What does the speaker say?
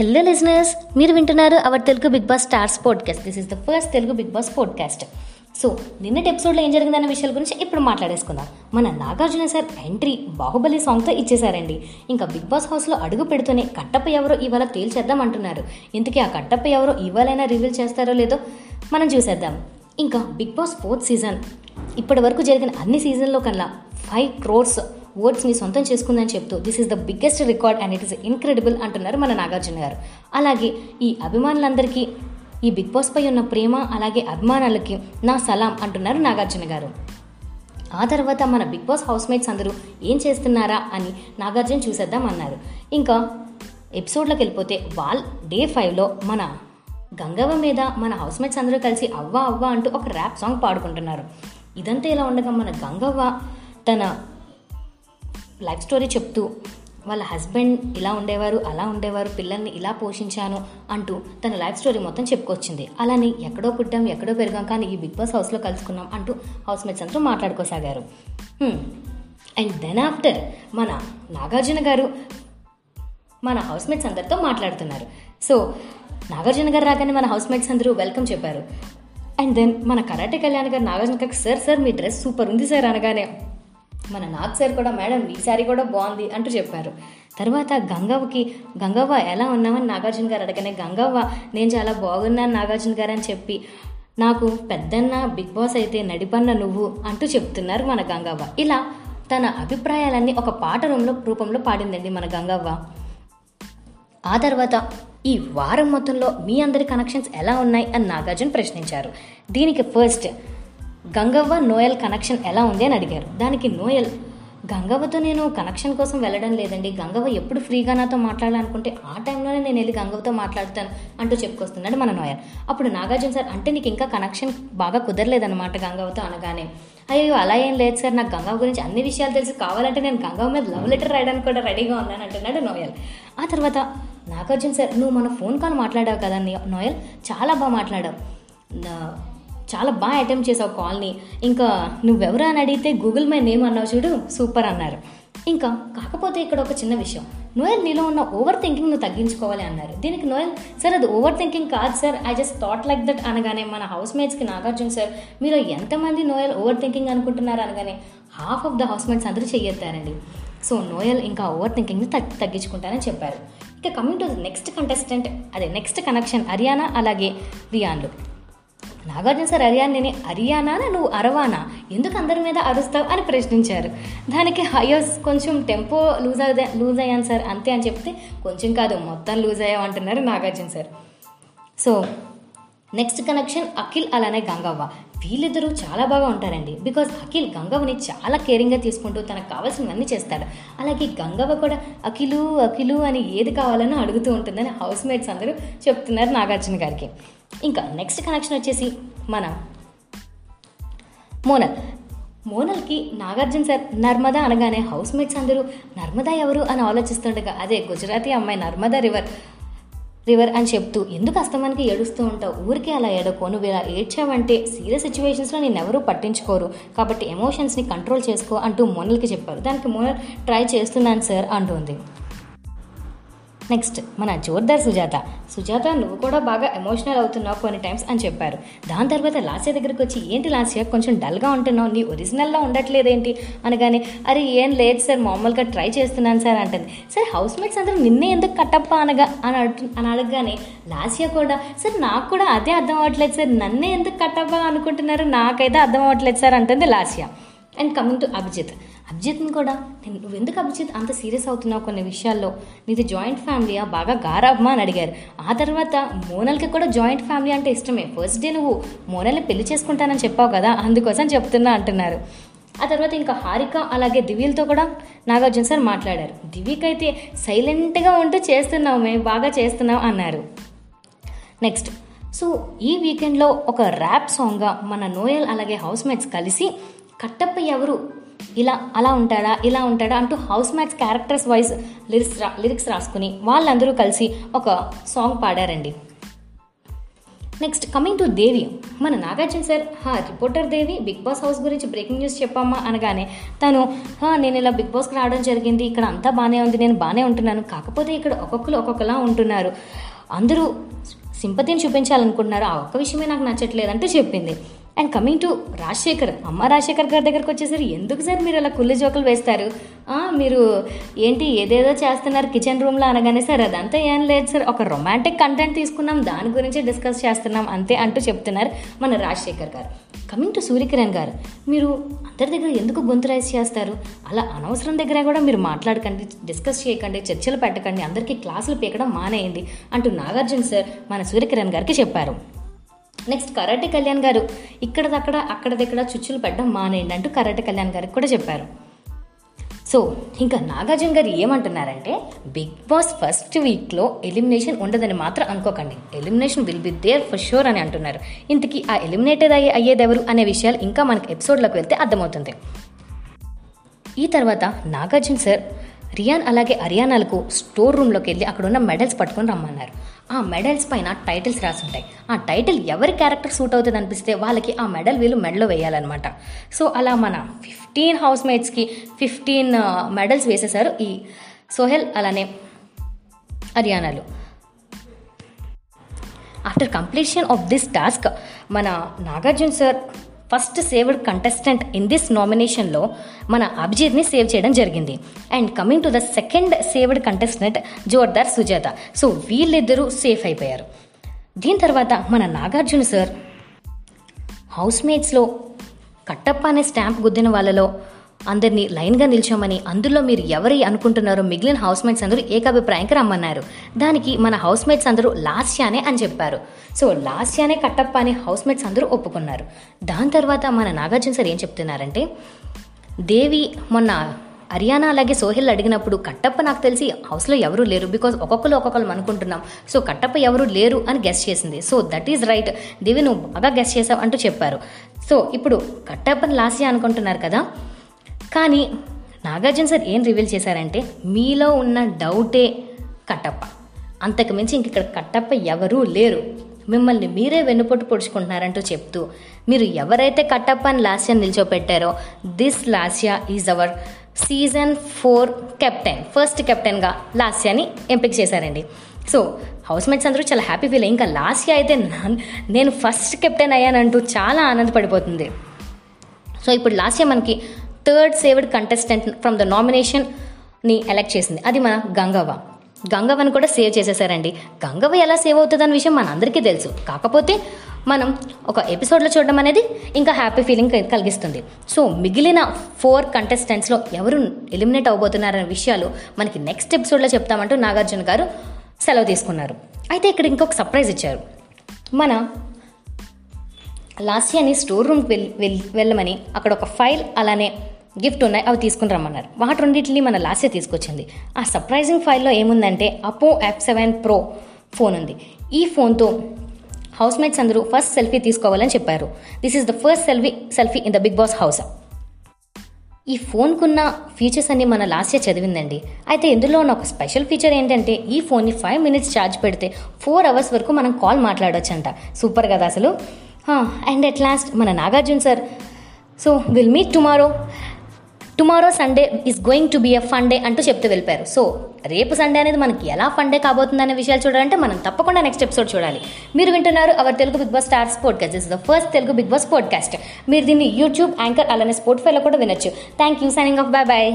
Hello listeners మీరు వింటున్నారు our Telugu Bigg Boss stars podcast this is the first Telugu Bigg Boss podcast so నిన్నటి ఎపిసోడ్లో ఏం జరిగిందన్న విషయాల గురించి ఇప్పుడు మాట్లాడేసుకుందాం. మన నాగార్జున సార్ ఎంట్రీ బాహుబలి సాంగ్తో ఇచ్చేశారండి. ఇంకా బిగ్ బాస్ హౌస్లో అడుగు పెడుతూనే కట్టప్ప ఎవరో ఇవాళ తేల్చేద్దాం అంటున్నారు. ఇంతకీ ఆ కట్టప్ప ఎవరో ఇవాళైనా రివీల్ చేస్తారో లేదో మనం చూసేద్దాం. ఇంకా బిగ్ బాస్ ఫోర్త్ సీజన్ ఇప్పటి వరకు జరిగిన అన్ని సీజన్లో కల్లా ఫైవ్ క్రోర్స్ ఓట్స్ని సొంతం చేసుకుందని చెప్తూ this is the biggest record and it is incredible అంటున్నారు మన నాగార్జున గారు. అలాగే ఈ అభిమానులందరికీ ఈ బిగ్ బాస్ పై ఉన్న ప్రేమ అలాగే అభిమానాలకి నా సలాం అంటున్నారు నాగార్జున గారు. ఆ తర్వాత మన బిగ్ బాస్ హౌస్ మేట్స్ అందరూ ఏం చేస్తున్నారా అని నాగార్జున చూసేద్దాం అన్నారు. ఇంకా ఎపిసోడ్లోకి వెళ్ళిపోతే వాల్ డే ఫైవ్లో మన గంగవ్వ మీద మన హౌస్ మేట్స్ అందరూ కలిసి అవ్వ అవ్వ అంటూ ఒక ర్యాప్ సాంగ్ పాడుకుంటున్నారు. ఇదంతా ఇలా ఉండగా మన గంగవ్వ తన లైఫ్ స్టోరీ చెప్తూ వాళ్ళ హస్బెండ్ ఇలా ఉండేవారు అలా ఉండేవారు పిల్లల్ని ఇలా పోషించాను అంటూ తన లైఫ్ స్టోరీ మొత్తం చెప్పుకొచ్చింది. అలానే ఎక్కడో పుట్టాం ఎక్కడో పెరిగాం కానీ ఈ బిగ్ బాస్ హౌస్లో కలుసుకున్నాం అంటూ హౌస్ మేట్స్ అందరూ మాట్లాడుకోసాగారు. అండ్ దెన్ ఆఫ్టర్ మన నాగార్జున గారు మన హౌస్ మేట్స్ అందరితో మాట్లాడుతున్నారు. సో నాగార్జున గారు రాగానే మన హౌస్ మేట్స్ అందరూ వెల్కమ్ చెప్పారు. అండ్ దెన్ మన karate Kalyan garu Nagarjuna garu sir sir మీ డ్రెస్ సూపర్ ఉంది సార్ అనగానే మన నాగ్ సార్ కూడా మేడం ఈ సారీ కూడా బాగుంది అంటూ చెప్పారు. తర్వాత గంగవ్వకి గంగవ్వ ఎలా ఉన్నామని నాగార్జున గారు అడగనే గంగవ్వ నేను చాలా బాగున్నాను నాగార్జున గారు అని చెప్పి నాకు పెద్దన్న బిగ్ బాస్ అయితే నడిపన్న నువ్వు అంటూ చెప్తున్నారు మన గంగవ్వ. ఇలా తన అభిప్రాయాలన్నీ ఒక పాట రూపంలో రూపంలో పాడిందండి మన గంగవ్వ. ఆ తర్వాత ఈ వారం మొత్తంలో మీ అందరి కనెక్షన్స్ ఎలా ఉన్నాయి అని నాగార్జున ప్రశ్నించారు. దీనికి ఫస్ట్ గంగవ్వ నోయల్ కనెక్షన్ ఎలా ఉంది అని అడిగారు. దానికి నోయల్ గంగవ్వతో నేను కనెక్షన్ కోసం వెళ్ళడం లేదండి. గంగవ్వ ఎప్పుడు ఫ్రీగా నాతో మాట్లాడాలనుకుంటే ఆ టైంలోనే నేను వెళ్ళి గంగవ్వతో మాట్లాడతాను అంటూ చెప్పుకొస్తున్నాడు మన నోయల్. అప్పుడు నాగార్జున సార్ అంటే నీకు ఇంకా కనెక్షన్ బాగా కుదరలేదన్నమాట గంగవ్వతో అనగానే. అయ్యో అలా ఏం లేదు సార్. నాకు గంగవ్వ గురించి అన్ని విషయాలు తెలిసి. కావాలంటే నేను గంగవ్వ మీద లవ్ లెటర్ రాయడానికి కూడా రెడీగా ఉన్నాను అంటున్నాడు నోయల్. ఆ తర్వాత నాగార్జున సార్ నువ్వు మన ఫోన్ కాల్ మాట్లాడావు కదా నోయల్ చాలా బాగా మాట్లాడావు. చాలా బాగా అటెంప్ట్ చేసావు కాల్ని. ఇంకా నువ్వెవరు అని అడిగితే గూగుల్ మై నేమ్ అన్నావు చూడు సూపర్ అన్నారు. ఇంకా కాకపోతే ఇక్కడ ఒక చిన్న విషయం. నోయల్ నీలో ఉన్న ఓవర్ థింకింగ్ నువ్వు తగ్గించుకోవాలి అన్నారు. దీనికి నోయల్ సార్ అది ఓవర్ థింకింగ్ కాదు sir. I just thought like that అనగానే మన హౌస్ మేట్స్కి నాగార్జున సార్ మీరు ఎంతమంది నోయల్ ఓవర్ థింకింగ్ అనుకుంటున్నారు? అనగానే half of the house mates అందరూ చెయ్యొద్దారండి. సో నోయల్ ఇంకా ఓవర్ థింకింగ్ని తగ్గి తగ్గించుకుంటానని చెప్పారు. ఇక కమింగ్ టు నెక్స్ట్ కంటెస్టెంట్ అదే నెక్స్ట్ కనెక్షన్ హర్యానా అలాగే రియాన్లు నాగార్జున సార్ హర్యానాని అరియానా నువ్వు అరవానా? ఎందుకు అందరి మీద అరుస్తావు అని ప్రశ్నించారు. దానికి హయోస్ కొంచెం టెంపో లూజ్ అవుదా లూజ్ అయ్యాను సార్ అంతే అని చెప్తే కొంచెం కాదు మొత్తం లూజ్ అయ్యావు అంటున్నారు Nagarjuna sir. So next connection Akhil అలానే గంగవ్వ. వీళ్ళిద్దరూ చాలా బాగా ఉంటారండి. బికాజ్ అఖిల్ గంగవ్వని చాలా కేరింగ్గా తీసుకుంటూ తనకు కావాల్సినవన్నీ చేస్తాడు. అలాగే గంగవ్వ కూడా అఖిలు అఖిలు అని ఏది కావాలనో అడుగుతూ ఉంటుందని హౌస్ మేట్స్ అందరూ చెప్తున్నారు నాగార్జున గారికి. ఇంకా నెక్స్ట్ కనెక్షన్ వచ్చేసి మన మోనల్. మోనల్కి నాగార్జున సార్ నర్మదా అనగానే హౌస్ మేట్స్ అందరూ నర్మదా ఎవరు అని ఆలోచిస్తుండగా అదే గుజరాతీ అమ్మాయి నర్మదా రివర్ రివర్ అని చెప్తూ ఎందుకు అస్తమానికి ఏడుస్తూ ఉంటావు? ఊరికే అలా ఏడకో. నువ్వు ఇలా ఏడ్చావంటే సీరియస్ సిచ్యువేషన్స్లో నేను ఎవరూ పట్టించుకోరు. కాబట్టి ఎమోషన్స్ని కంట్రోల్ చేసుకో అంటూ మోనల్కి చెప్పారు. దానికి మోనల్ ట్రై చేస్తున్నాను సార్ అంటుంది. నెక్స్ట్ మన జోర్దార్ సుజాత. సుజాత నువ్వు కూడా బాగా ఎమోషనల్ అవుతున్నావు కొన్ని టైమ్స్ అని చెప్పారు. దాని తర్వాత లాస్య దగ్గరికి వచ్చి ఏంటి లాస్య కొంచెం డల్గా ఉంటున్నావు నీ ఒరిజినల్లా ఉండట్లేదేంటి? అనగానే అరే ఏం లేదు సార్ మామూలుగా ట్రై చేస్తున్నాను సార్ అంటుంది. సార్ హౌస్ మేట్స్ అందరూ నిన్నే ఎందుకు కట్టప్ప అనగా అని అని అడగగానే లాస్య కూడా సార్ నాకు కూడా అదే అర్థం అవ్వట్లేదు సార్ నన్నే ఎందుకు కట్టప్ప అనుకుంటున్నారు నాకైతే అర్థం అవ్వట్లేదు సార్ అంటుంది Lasya. And coming to Abhijit అభిజిత్ని కూడా నేను ఎందుకు అభిజిత్ అంత సీరియస్ అవుతున్నావు కొన్ని విషయాల్లో? నీది జాయింట్ ఫ్యామిలీయా బాగా గారాబ్మా అని అడిగారు. ఆ తర్వాత మోనల్కి కూడా జాయింట్ ఫ్యామిలీ అంటే ఇష్టమే. ఫస్ట్ డే నువ్వు మోనల్ని పెళ్ళి చేసుకుంటానని చెప్పావు కదా అందుకోసం చెప్తున్నా అంటున్నారు. ఆ తర్వాత ఇంకా హారిక అలాగే దివ్యలతో కూడా నాగార్జున సార్ మాట్లాడారు. దివ్యకైతే సైలెంట్గా ఉంటూ చేస్తున్నావు మేము బాగా చేస్తున్నాం అన్నారు. నెక్స్ట్. సో ఈ వీకెండ్లో ఒక ర్యాప్ సాంగ్గా మన నోయల్ అలాగే హౌస్ మేట్స్ కలిసి కట్టప్ప ఎవరు? ఇలా అలా ఉంటాడా ఇలా ఉంటాడా అంటూ house mates characters wise lyrics రా లిరిక్స్ రాసుకుని వాళ్ళందరూ కలిసి ఒక song పాడారండి. Next coming to Devi. మన నాగార్జున సార్ హా reporter Devi Bigg Boss house గురించి బ్రేకింగ్ న్యూస్ చెప్పమ్మా అనగానే తను "హా, నేను ఇలా బిగ్ బాస్కి రావడం జరిగింది ఇక్కడ అంతా బాగానే ఉంది నేను బాగానే ఉంటున్నాను కాకపోతే ఇక్కడ ఒక్కొక్కరు ఒక్కొక్కలా ఉంటున్నారు. అందరూ సింపతిని చూపించాలనుకుంటున్నారు ఆ ఒక్క విషయమే నాకు నచ్చట్లేదు అంటూ చెప్పింది. అండ్ కమింగ్ టు రాజశేఖర్ అమ్మ రాజశేఖర్ గారి దగ్గరకు వచ్చేసరి ఎందుకు సార్ మీరు అలా కుళ్ళు జోకులు వేస్తారు? మీరు ఏంటి ఏదేదో చేస్తున్నారు కిచెన్ రూమ్లో అనగానే సార్ అదంతా ఏం లేదు సార్ ఒక రొమాంటిక్ కంటెంట్ తీసుకున్నాం దాని గురించి డిస్కస్ చేస్తున్నాం అంతే అంటూ చెప్తున్నారు మన రాజశేఖర్ గారు. కమింగ్ టు సూర్యకిరణ్ గారు మీరు అందరి దగ్గర ఎందుకు గొంతు రైస్ చేస్తారు? అలా అనవసరం దగ్గర కూడా మీరు మాట్లాడకండి డిస్కస్ చేయకండి చర్చలు పెట్టకండి అందరికీ క్లాసులు పీకడం మానేయండి అంటూ నాగార్జున సార్ మన సూర్యకిరణ్ గారికి చెప్పారు. నెక్స్ట్ కరాటే కళ్యాణ్ గారు. ఇక్కడ దక్కడ అక్కడ దగ్గర చుచ్చులు పెట్టడం మానేయండి అంటూ కరాటే కళ్యాణ్ గారికి కూడా చెప్పారు. సో ఇంకా నాగార్జున గారు ఏమంటున్నారంటే బిగ్ బాస్ ఫస్ట్ వీక్లో ఎలిమినేషన్ ఉండదని మాత్రం అనుకోకండి. Elimination will be there for sure అని అంటున్నారు. ఇంతకీ ఆ ఎలిమినేటెడ్ అయ్యే అయ్యేదెవరు అనే విషయాలు ఇంకా మనకి ఎపిసోడ్లోకి వెళ్తే అర్థమవుతుంది. ఈ తర్వాత నాగార్జున సార్ రియాన్ అలాగే అరియానాలకు స్టోర్ రూమ్లోకి వెళ్ళి అక్కడ ఉన్న మెడల్స్ పట్టుకొని రమ్మన్నారు. ఆ మెడల్స్ పైన టైటిల్స్ రాసి ఉంటాయి ఆ టైటిల్ ఎవరి క్యారెక్టర్ సూట్ అవుతుంది అనిపిస్తే వాళ్ళకి ఆ మెడల్ వీళ్ళు మెడలో వేయాలన్నమాట. సో అలా మన ఫిఫ్టీన్ హౌస్ మేట్స్కి ఫిఫ్టీన్ మెడల్స్ వేసేసారు ఈ సోహెల్ అలానే హర్యానాలో after completion of this task మన Nagarjuna sir first saved contestant in this నామినేషన్లో మన అభిజిత్ని సేవ్ చేయడం జరిగింది. And coming to the second saved contestant Jordar Sujatha. So వీళ్ళిద్దరూ సేఫ్ అయిపోయారు. దీని తర్వాత మన నాగార్జున సార్ హౌస్ మేట్స్లో కట్టప్ప అనే స్టాంప్ గుద్దిన వాళ్ళలో అందరినీ లైన్గా నిల్చోమని అందులో మీరు ఎవరి అనుకుంటున్నారో మిగిలిన హౌస్ మేట్స్ అందరూ ఏకాభిప్రాయంకి రమ్మన్నారు. దానికి మన హౌస్ మేట్స్ అందరూ లాస్యానే అని చెప్పారు. సో లాస్యానే కట్టప్ప అని హౌస్ మేట్స్ అందరూ ఒప్పుకున్నారు. దాని తర్వాత మన నాగార్జున సార్ ఏం చెప్తున్నారంటే దేవి మొన్న హర్యానా అలాగే సోహెల్ అడిగినప్పుడు కట్టప్ప నాకు తెలిసి హౌస్లో ఎవరూ లేరు. బికాజ్ ఒక్కొక్కరు ఒక్కొక్కరు అనుకుంటున్నాం. సో కట్టప్ప ఎవరు లేరు అని గెస్ చేసింది. So that is right. Devi నువ్వు బాగా గెస్ చేసావు అంటూ చెప్పారు. సో ఇప్పుడు కట్టప్పని లాస్యా అనుకుంటున్నారు కదా కానీ నాగార్జున సార్ ఏం రివీల్ చేశారంటే మీలో ఉన్న డౌటే కట్టప్ప. అంతకు మించి ఇంక ఇక్కడ కట్టప్ప ఎవరూ లేరు. మిమ్మల్ని మీరే వెన్నుపోటు పొడుచుకుంటున్నారంటూ చెప్తూ మీరు ఎవరైతే కట్టప్ప అని Lasya నిల్చోపెట్టారో this Lasya is our season four captain first కెప్టెన్గా లాస్యాని ఎంపిక చేశారండి. సో హౌస్ మేట్స్ అందరూ చాలా హ్యాపీ ఫీల్ ఇంకా లాస్యా అయితే నేను ఫస్ట్ కెప్టెన్ అయ్యానంటూ చాలా ఆనందపడిపోతుంది. సో ఇప్పుడు లాస్యా మనకి third saved contestant from the నామినేషన్ని elect చేసింది. అది మన గంగవ్వ. గంగవ్వని కూడా సేవ్ చేసేసారండి. గంగవ్వ ఎలా సేవ్ అవుతుంది అన్న విషయం మనందరికీ తెలుసు. కాకపోతే మనం ఒక ఎపిసోడ్లో చూడడం అనేది ఇంకా హ్యాపీ ఫీలింగ్ కలిగిస్తుంది. సో మిగిలిన ఫోర్ కంటెస్టెంట్స్లో ఎవరు ఎలిమినేట్ అవబోతున్నారనే విషయాలు మనకి నెక్స్ట్ ఎపిసోడ్లో చెప్తామంటూ నాగార్జున గారు సెలవు తీసుకున్నారు. అయితే ఇక్కడ ఇంకొక సర్ప్రైజ్ ఇచ్చారు. మన లాస్యాని స్టోర్ రూమ్కి వెళ్ళి వెళ్ళి వెళ్ళమని అక్కడ ఒక ఫైల్ అలానే గిఫ్ట్ ఉన్నాయి అవి తీసుకుని రమ్మన్నారు. వాటి రెండింటిని మన లాస్టే తీసుకొచ్చింది. ఆ సర్ప్రైజింగ్ ఫైల్లో ఏముందంటే అపో ఎఫ్ సెవెన్ ప్రో ఫోన్ ఉంది. ఈ ఫోన్తో హౌస్ మేట్స్ అందరూ ఫస్ట్ సెల్ఫీ తీసుకోవాలని చెప్పారు. This is the first selfie selfie in the Bigg Boss house ఈ ఫోన్కున్న ఫీచర్స్ అన్ని మన లాస్ట్ ఇయర్ చదివిందండి. అయితే ఇందులో ఉన్న ఒక స్పెషల్ ఫీచర్ ఏంటంటే ఈ ఫోన్ని ఫైవ్ మినిట్స్ ఛార్జ్ పెడితే ఫోర్ అవర్స్ వరకు మనం కాల్ మాట్లాడొచ్చంట. సూపర్ కదా అసలు? అండ్ అట్ లాస్ట్ మన Nagarjun sir so will meet tomorrow tomorrow Sunday is going to be a fun day అంటూ చెప్తూ వెళ్ళిపోయారు. సో రేపు సండే అనేది మనకి ఎలా ఫన్ డే కాబోతుందనే విషయాలు చూడాలంటే మనం తప్పకుండా నెక్స్ట్ ఎపిసోడ్ చూడాలి. మీరు వింటున్నారు our Telugu Bigg Boss stars podcast is the first Telugu Bigg Boss podcast మీరు దీన్ని యూట్యూబ్ యాంకర్ అలానే స్పోర్ట్ కూడా వినొచ్చు. Thank you signing off bye bye